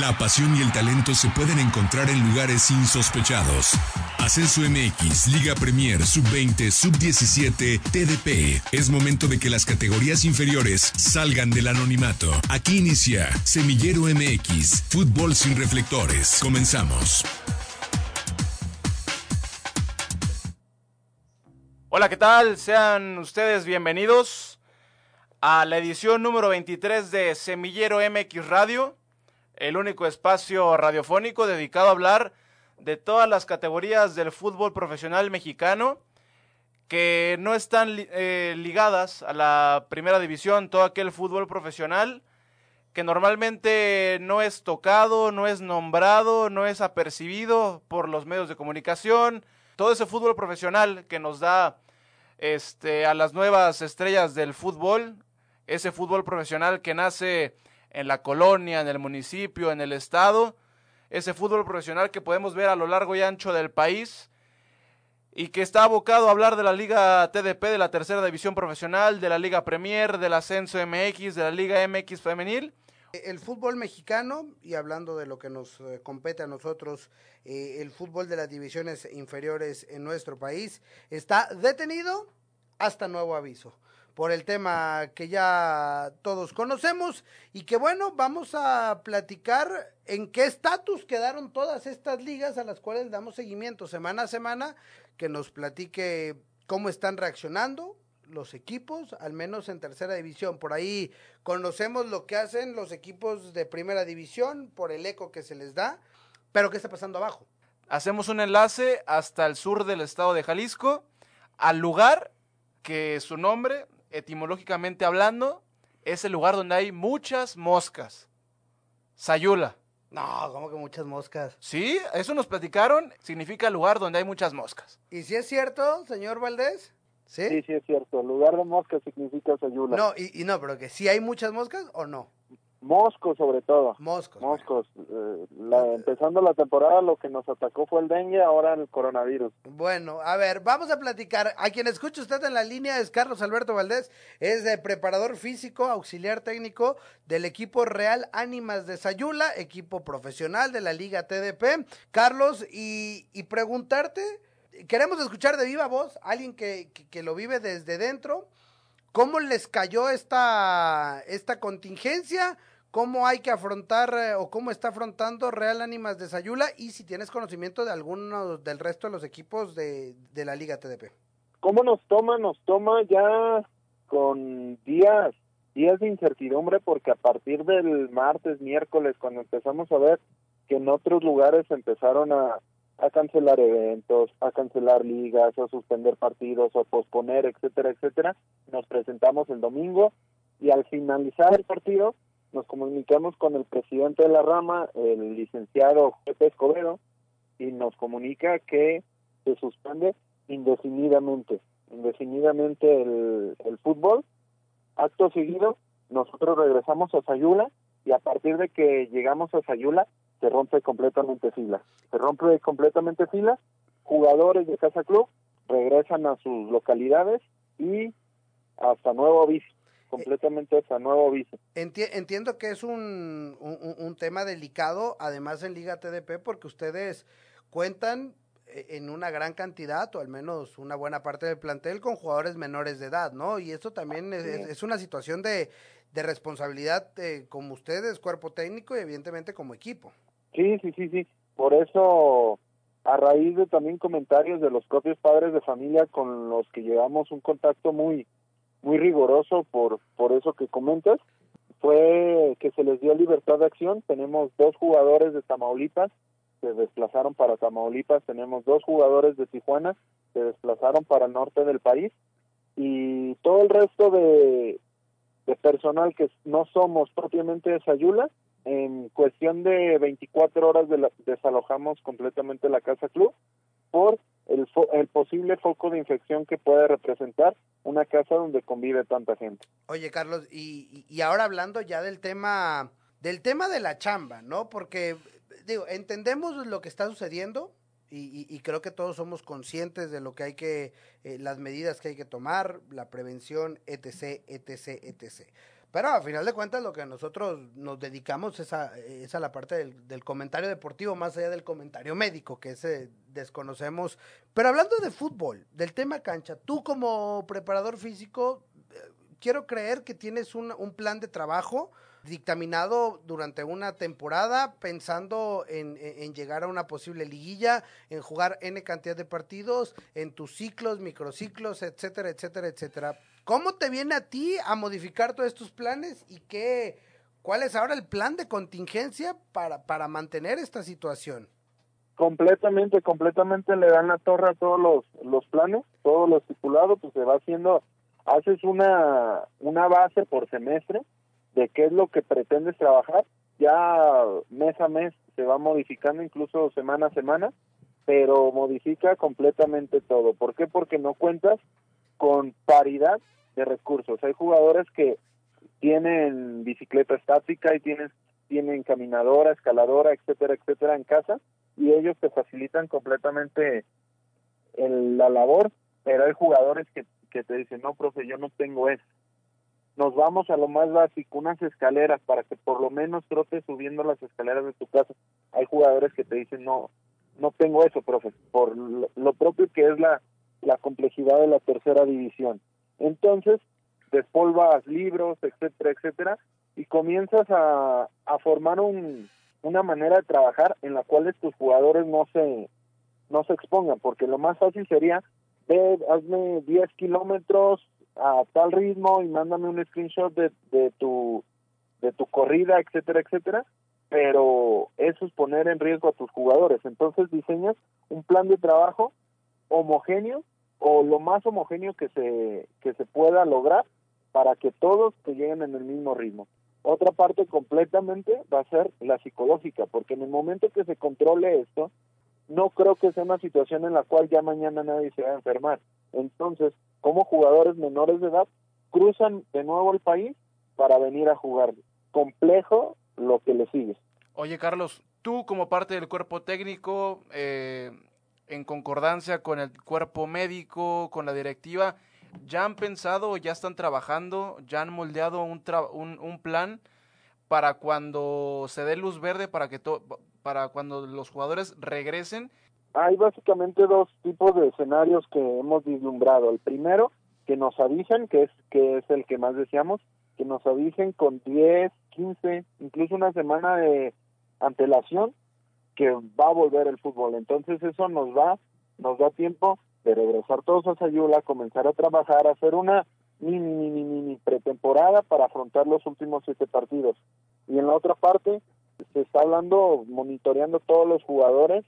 La pasión y el talento se pueden encontrar en lugares insospechados. Ascenso MX, Liga Premier, Sub-20, Sub-17, TDP. Es momento de que las categorías inferiores salgan del anonimato. Aquí inicia Semillero MX, Fútbol sin reflectores. Comenzamos. Hola, ¿qué tal? Sean ustedes bienvenidos a la edición número 23 de Semillero MX Radio, el único espacio radiofónico dedicado a hablar de todas las categorías del fútbol profesional mexicano que no están eh, ligadas a la primera división, todo aquel fútbol profesional que normalmente no es tocado, no es nombrado, no es apercibido por los medios de comunicación, todo ese fútbol profesional que nos da este, a las nuevas estrellas del fútbol, ese fútbol profesional que nace en la colonia, en el municipio, en el estado, ese fútbol profesional que podemos ver a lo largo y ancho del país y que está abocado a hablar de la Liga TDP, de la tercera división profesional, de la Liga Premier, del Ascenso MX, de la Liga MX femenil. El fútbol mexicano, y hablando de lo que nos eh, compete a nosotros, eh, el fútbol de las divisiones inferiores en nuestro país, está detenido hasta nuevo aviso por el tema que ya todos conocemos y que bueno, vamos a platicar en qué estatus quedaron todas estas ligas a las cuales damos seguimiento semana a semana, que nos platique cómo están reaccionando los equipos, al menos en tercera división. Por ahí conocemos lo que hacen los equipos de primera división por el eco que se les da, pero ¿qué está pasando abajo? Hacemos un enlace hasta el sur del estado de Jalisco, al lugar que su nombre etimológicamente hablando, es el lugar donde hay muchas moscas. Sayula. No, como que muchas moscas. Sí, eso nos platicaron, significa lugar donde hay muchas moscas. ¿Y si es cierto, señor Valdés? ¿Sí? Sí, sí es cierto. Lugar de moscas significa Sayula. No, y, y no, pero que si hay muchas moscas o no. Moscos sobre todo. Moscos. Moscos. Eh, la, empezando la temporada lo que nos atacó fue el dengue, ahora el coronavirus. Bueno, a ver, vamos a platicar. A quien escucha usted en la línea es Carlos Alberto Valdés, es de preparador físico, auxiliar técnico del equipo Real Ánimas de Sayula, equipo profesional de la Liga TDP. Carlos, y, y preguntarte, queremos escuchar de viva voz, alguien que, que, que lo vive desde dentro. ¿Cómo les cayó esta, esta contingencia? Cómo hay que afrontar eh, o cómo está afrontando Real Ánimas de Sayula y si tienes conocimiento de alguno del resto de los equipos de, de la Liga TDP. ¿Cómo nos toma? Nos toma ya con días, días de incertidumbre porque a partir del martes, miércoles, cuando empezamos a ver que en otros lugares empezaron a, a cancelar eventos, a cancelar ligas, a suspender partidos, a posponer, etcétera, etcétera, nos presentamos el domingo y al finalizar el partido nos comunicamos con el presidente de la rama, el licenciado Pepe Escobedo, y nos comunica que se suspende indefinidamente, indefinidamente el, el fútbol. Acto seguido, nosotros regresamos a Sayula y a partir de que llegamos a Sayula se rompe completamente fila. Se rompe completamente fila, jugadores de Casa Club regresan a sus localidades y hasta nuevo aviso completamente esa nuevo aviso. entiendo que es un, un, un, tema delicado, además en Liga TDP, porque ustedes cuentan eh, en una gran cantidad, o al menos una buena parte del plantel, con jugadores menores de edad, ¿no? Y eso también es, es, una situación de, de responsabilidad eh, como ustedes, cuerpo técnico, y evidentemente como equipo. Sí, sí, sí, sí. Por eso, a raíz de también comentarios de los propios padres de familia con los que llevamos un contacto muy muy riguroso por, por eso que comentas, fue que se les dio libertad de acción. Tenemos dos jugadores de Tamaulipas, se desplazaron para Tamaulipas, tenemos dos jugadores de Tijuana, se desplazaron para el norte del país. Y todo el resto de, de personal que no somos propiamente de Sayula, en cuestión de 24 horas de la, desalojamos completamente la casa club por el, el posible foco de infección que puede representar una casa donde convive tanta gente. Oye, Carlos, y, y ahora hablando ya del tema del tema de la chamba, ¿no? Porque digo, entendemos lo que está sucediendo y, y, y creo que todos somos conscientes de lo que hay que, eh, las medidas que hay que tomar, la prevención, etc., etc., etc. Pero a final de cuentas lo que nosotros nos dedicamos es a, es a la parte del, del, comentario deportivo, más allá del comentario médico, que ese desconocemos. Pero hablando de fútbol, del tema cancha, tú como preparador físico, eh, quiero creer que tienes un, un plan de trabajo dictaminado durante una temporada pensando en, en, llegar a una posible liguilla, en jugar N cantidad de partidos, en tus ciclos, microciclos, etcétera, etcétera, etcétera. ¿Cómo te viene a ti a modificar todos estos planes y qué, cuál es ahora el plan de contingencia para, para mantener esta situación? Completamente, completamente le dan la torre a todos los, los planes, todo lo estipulado, pues se va haciendo, haces una, una base por semestre de qué es lo que pretendes trabajar, ya mes a mes se va modificando, incluso semana a semana, pero modifica completamente todo. ¿Por qué? Porque no cuentas con paridad de recursos. Hay jugadores que tienen bicicleta estática y tienen, tienen caminadora, escaladora, etcétera, etcétera en casa y ellos te facilitan completamente el, la labor, pero hay jugadores que, que te dicen, no, profe, yo no tengo eso. Nos vamos a lo más básico, unas escaleras para que por lo menos trotes subiendo las escaleras de tu casa. Hay jugadores que te dicen, no, no tengo eso, profe, por lo propio que es la, la complejidad de la tercera división. Entonces, despolvas libros, etcétera, etcétera, y comienzas a, a formar un, una manera de trabajar en la cual tus jugadores no se, no se expongan, porque lo más fácil sería, ve, hazme 10 kilómetros a tal ritmo y mándame un screenshot de, de tu de tu corrida, etcétera, etcétera, pero eso es poner en riesgo a tus jugadores. Entonces diseñas un plan de trabajo homogéneo o lo más homogéneo que se, que se pueda lograr para que todos te lleguen en el mismo ritmo. Otra parte completamente va a ser la psicológica, porque en el momento que se controle esto, no creo que sea una situación en la cual ya mañana nadie se va a enfermar. Entonces, como jugadores menores de edad cruzan de nuevo el país para venir a jugar. Complejo lo que le sigue. Oye, Carlos, tú como parte del cuerpo técnico, eh, en concordancia con el cuerpo médico, con la directiva, ya han pensado, ya están trabajando, ya han moldeado un, un, un, plan para cuando se dé luz verde, para que para cuando los jugadores regresen. Hay básicamente dos tipos de escenarios que hemos vislumbrado. El primero, que nos avisen, que es, que es el que más deseamos, que nos avisen con 10, 15, incluso una semana de antelación que va a volver el fútbol. Entonces eso nos va, nos da tiempo de regresar todos a Sayula, comenzar a trabajar, hacer una mini, mini, mini pretemporada para afrontar los últimos siete partidos. Y en la otra parte, se está hablando, monitoreando todos los jugadores,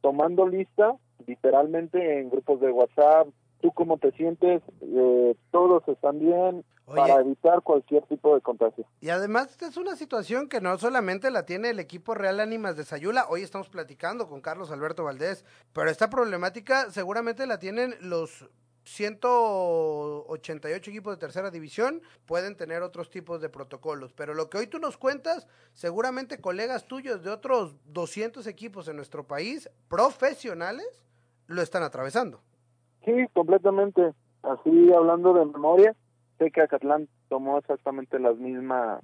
tomando lista, literalmente en grupos de WhatsApp, tú cómo te sientes, eh, todos están bien, para evitar cualquier tipo de contagio. Y además esta es una situación que no solamente la tiene el equipo Real Ánimas de Sayula, hoy estamos platicando con Carlos Alberto Valdés, pero esta problemática seguramente la tienen los 188 equipos de tercera división pueden tener otros tipos de protocolos, pero lo que hoy tú nos cuentas, seguramente colegas tuyos de otros 200 equipos en nuestro país, profesionales, lo están atravesando. Sí, completamente. Así hablando de memoria, sé que Acatlán tomó exactamente las mismas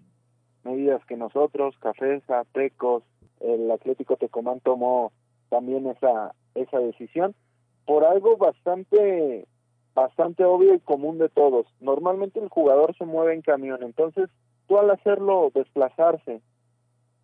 medidas que nosotros, Cafesa, Tecos, el Atlético Tecomán tomó también esa esa decisión por algo bastante bastante obvio y común de todos. Normalmente el jugador se mueve en camión, entonces tú al hacerlo desplazarse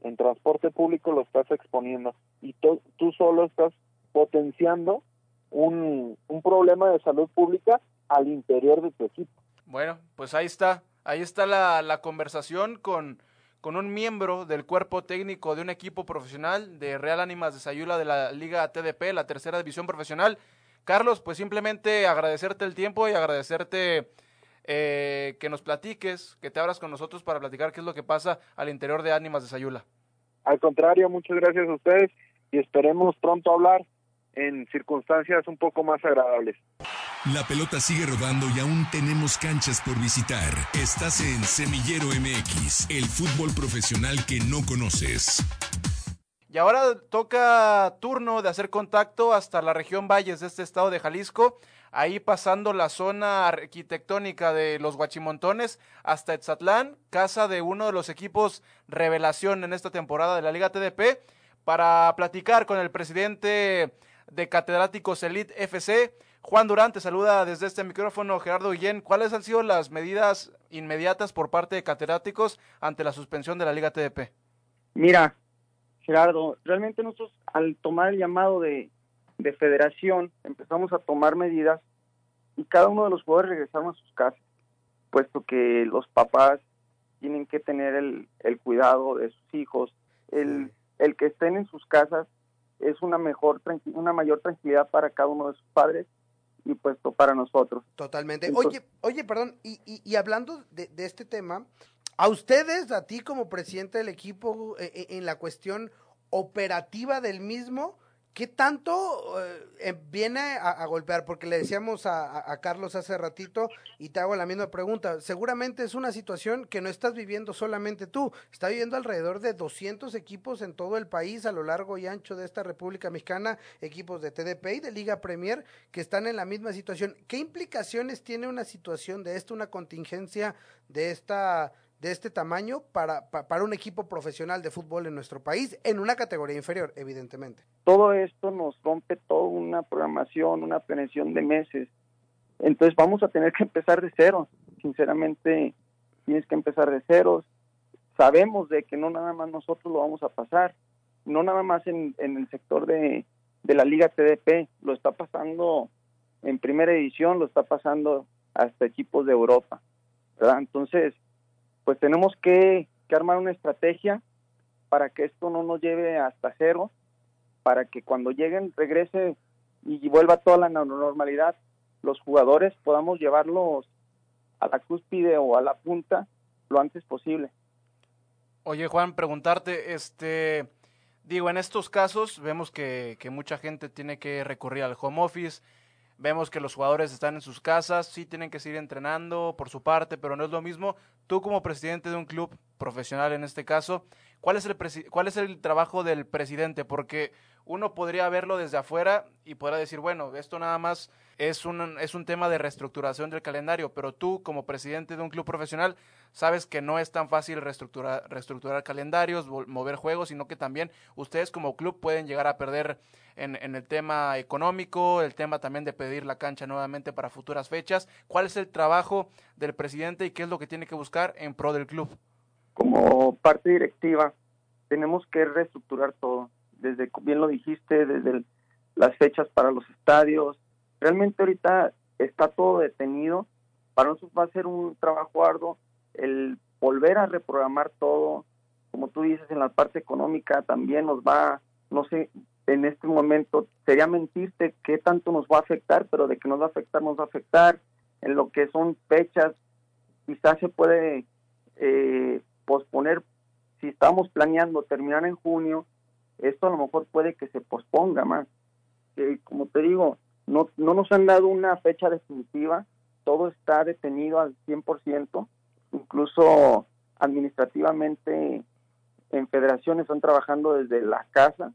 en transporte público lo estás exponiendo y tú solo estás potenciando un, un problema de salud pública al interior de tu equipo. Bueno, pues ahí está, ahí está la, conversación con, con un miembro del cuerpo técnico de un equipo profesional de Real Ánimas de Sayula de la Liga TDP, la tercera división profesional. Carlos, pues simplemente agradecerte el tiempo y agradecerte eh, que nos platiques, que te abras con nosotros para platicar qué es lo que pasa al interior de Ánimas de Sayula. Al contrario, muchas gracias a ustedes y esperemos pronto hablar en circunstancias un poco más agradables. La pelota sigue rodando y aún tenemos canchas por visitar. Estás en Semillero MX, el fútbol profesional que no conoces. Y ahora toca turno de hacer contacto hasta la región Valles de este estado de Jalisco ahí pasando la zona arquitectónica de los Guachimontones hasta Etzatlán, casa de uno de los equipos revelación en esta temporada de la Liga TDP, para platicar con el presidente de Catedráticos Elite FC. Juan Durán te saluda desde este micrófono, Gerardo Guillén. ¿Cuáles han sido las medidas inmediatas por parte de catedráticos ante la suspensión de la Liga TDP? Mira, Gerardo, realmente nosotros al tomar el llamado de, federación empezamos a tomar medidas y cada uno de los jugadores regresaron a sus casas, puesto que los papás tienen que tener el, cuidado de sus hijos, el, el que estén en sus casas es una mejor una mayor tranquilidad para cada uno de sus padres y puesto para nosotros. Totalmente. oye, oye, perdón, y, y, hablando de, de, este tema, a ustedes, a ti como presidente del equipo, eh, eh, en la cuestión operativa del mismo, ¿Qué tanto eh, eh, viene a, golpear? Porque le decíamos a, Carlos hace ratito y te hago la misma pregunta. Seguramente es una situación que no estás viviendo solamente tú. Está viviendo alrededor de 200 equipos en todo el país a lo largo y ancho de esta República Mexicana, equipos de TDP y de Liga Premier que están en la misma situación. ¿Qué implicaciones tiene una situación de esta, una contingencia de esta de este tamaño para, para un equipo profesional de fútbol en nuestro país, en una categoría inferior, evidentemente. Todo esto nos rompe toda una programación, una planeación de meses. Entonces vamos a tener que empezar de cero. Sinceramente, tienes que empezar de cero. Sabemos de que no nada más nosotros lo vamos a pasar, no nada más en, en el sector de, de la Liga TDP, lo está pasando en primera edición, lo está pasando hasta equipos de Europa. Entonces, pues tenemos que, armar una estrategia para que esto no nos lleve hasta cero, para que cuando lleguen regrese y vuelva toda la normalidad, los jugadores podamos llevarlos a la cúspide o a la punta lo antes posible. Oye Juan, preguntarte, este, digo, en estos casos vemos que, que mucha gente tiene que recurrir al home office, Vemos que los jugadores están en sus casas, sí tienen que seguir entrenando por su parte, pero no es lo mismo. Tú como presidente de un club profesional en este caso, ¿cuál es el, cuál es el trabajo del presidente? Porque uno podría verlo desde afuera y podrá decir, bueno, esto nada más es un, es un tema de reestructuración del calendario, pero tú como presidente de un club profesional sabes que no es tan fácil reestructurar, reestructurar calendarios, mover juegos, sino que también ustedes como club pueden llegar a perder en, en el tema económico, el tema también de pedir la cancha nuevamente para futuras fechas. ¿Cuál es el trabajo del presidente y qué es lo que tiene que buscar en pro del club? Como parte directiva, tenemos que reestructurar todo desde, bien lo dijiste, desde las fechas para los estadios. Realmente ahorita está todo detenido. Para nosotros va a ser un trabajo arduo el volver a reprogramar todo. Como tú dices, en la parte económica también nos va, no sé, en este momento sería mentirte qué tanto nos va a afectar, pero de que nos va a afectar, nos va a afectar. En lo que son fechas, quizás se puede eh, posponer, si estamos planeando terminar en junio, esto a lo mejor puede que se posponga más. como te digo, no, no nos han dado una fecha definitiva, todo está detenido al 100%, incluso administrativamente en federaciones están trabajando desde la casa,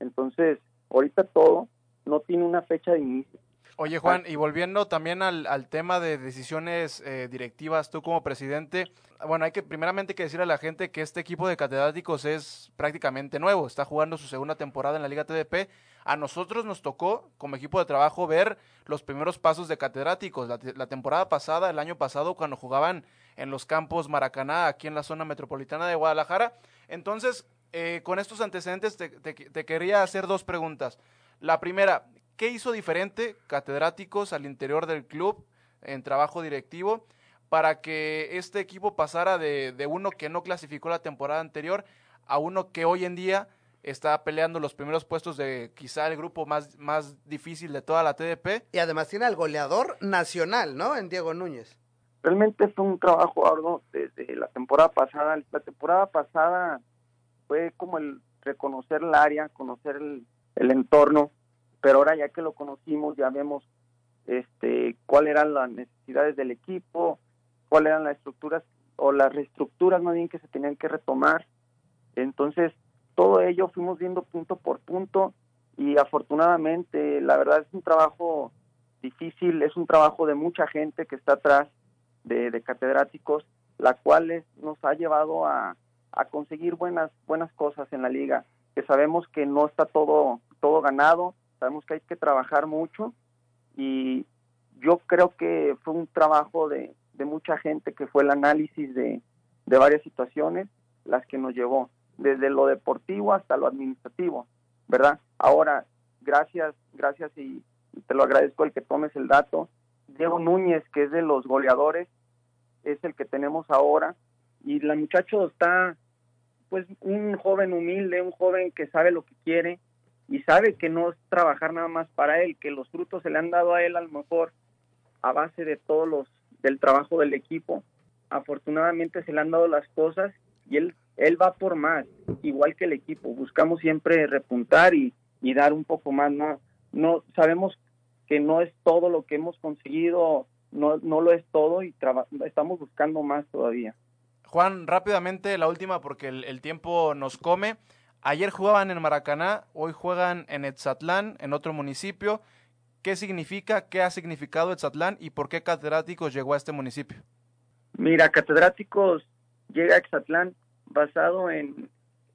entonces ahorita todo no tiene una fecha de inicio. Oye Juan, y volviendo también al, tema de decisiones eh, directivas, tú como presidente, bueno, hay que primeramente que decirle a la gente que este equipo de catedráticos es prácticamente nuevo, está jugando su segunda temporada en la Liga TDP. A nosotros nos tocó, como equipo de trabajo, ver los primeros pasos de catedráticos. La, temporada pasada, el año pasado, cuando jugaban en los campos Maracaná, aquí en la zona metropolitana de Guadalajara. Entonces, eh, con estos antecedentes te quería hacer dos preguntas. La primera, ¿Qué hizo diferente catedráticos al interior del club en trabajo directivo para que este equipo pasara de, uno que no clasificó la temporada anterior a uno que hoy en día está peleando los primeros puestos de quizá el grupo más, más difícil de toda la TDP. Y además tiene al goleador nacional, ¿no? En Diego Núñez. Realmente fue un trabajo arduo desde la temporada pasada. La temporada pasada fue como el reconocer el área, conocer el entorno, pero ahora ya que lo conocimos ya vemos este cuáles eran las necesidades del equipo, cuáles eran las estructuras o las reestructuras más bien que se tenían que retomar. Entonces, todo ello fuimos viendo punto por punto y afortunadamente, la verdad es un trabajo difícil, es un trabajo de mucha gente que está atrás de, catedráticos, la cual nos ha llevado a, a conseguir buenas, buenas cosas en la liga, que sabemos que no está todo, todo ganado, sabemos que hay que trabajar mucho y yo creo que fue un trabajo de, de mucha gente que fue el análisis de, de varias situaciones las que nos llevó, desde lo deportivo hasta lo administrativo, ¿verdad? Ahora, gracias, gracias y, te lo agradezco el que tomes el dato. Diego Núñez, que es de los goleadores, es el que tenemos ahora y la muchacho está pues un joven humilde, un joven que sabe lo que quiere y sabe que no es trabajar nada más para él, que los frutos se le han dado a él a lo mejor a base de todos los del trabajo del equipo. Afortunadamente se le han dado las cosas y él él va por más, igual que el equipo. Buscamos siempre repuntar y, y dar un poco más, no no sabemos que no es todo lo que hemos conseguido, no no lo es todo y estamos buscando más todavía. Juan, rápidamente la última porque el, tiempo nos come. Ayer jugaban en Maracaná, hoy juegan en Etzatlán, en otro municipio. ¿Qué significa, qué ha significado Etzatlán y por qué Catedráticos llegó a este municipio? Mira, Catedráticos llega a Etzatlán basado en,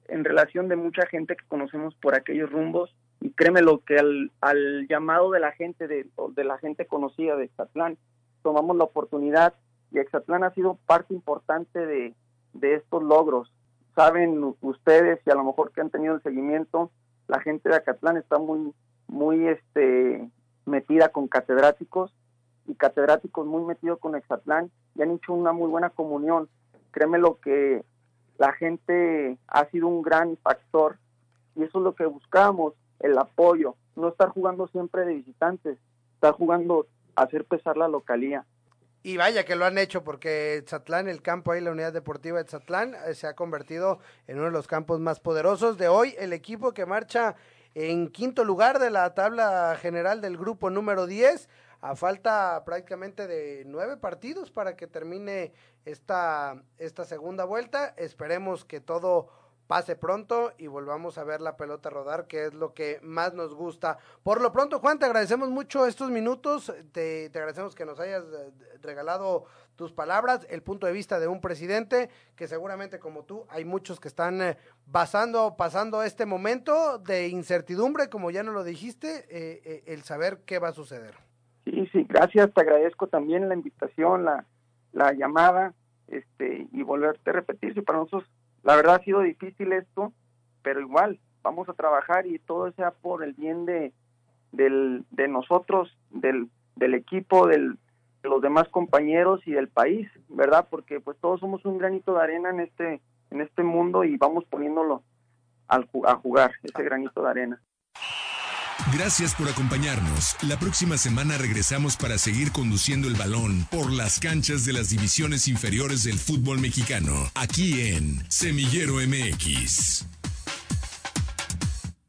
en relación de mucha gente que conocemos por aquellos rumbos y créeme lo que al, llamado de la gente, de, de la gente conocida de Etzatlán, tomamos la oportunidad y Exatlán ha sido parte importante de, estos logros. Saben ustedes y a lo mejor que han tenido el seguimiento, la gente de Acatlán está muy, muy este, metida con catedráticos y catedráticos muy metidos con Exatlán y han hecho una muy buena comunión. Créeme lo que la gente ha sido un gran factor y eso es lo que buscamos, el apoyo, no estar jugando siempre de visitantes, estar jugando hacer pesar la localía. Y vaya que lo han hecho porque Zatlán, el campo ahí, la unidad deportiva de Zatlán, eh, se ha convertido en uno de los campos más poderosos de hoy. El equipo que marcha en quinto lugar de la tabla general del grupo número 10, a falta prácticamente de nueve partidos para que termine esta, esta segunda vuelta. Esperemos que todo pase pronto y volvamos a ver la pelota rodar, que es lo que más nos gusta. Por lo pronto, Juan, te agradecemos mucho estos minutos, te, te, agradecemos que nos hayas eh, regalado tus palabras, el punto de vista de un presidente, que seguramente como tú hay muchos que están eh, basando, pasando este momento de incertidumbre, como ya nos lo dijiste, eh, el saber qué va a suceder. Sí, sí, gracias, te agradezco también la invitación, la, la llamada, este, y volverte a repetir, si para nosotros la verdad ha sido difícil esto, pero igual vamos a trabajar y todo sea por el bien de, del, de nosotros, del, del equipo, del, de los demás compañeros y del país, ¿verdad? Porque pues todos somos un granito de arena en este, en este mundo y vamos poniéndolo al, a jugar ese granito de arena. Gracias por acompañarnos. La próxima semana regresamos para seguir conduciendo el balón por las canchas de las divisiones inferiores del fútbol mexicano, aquí en Semillero MX.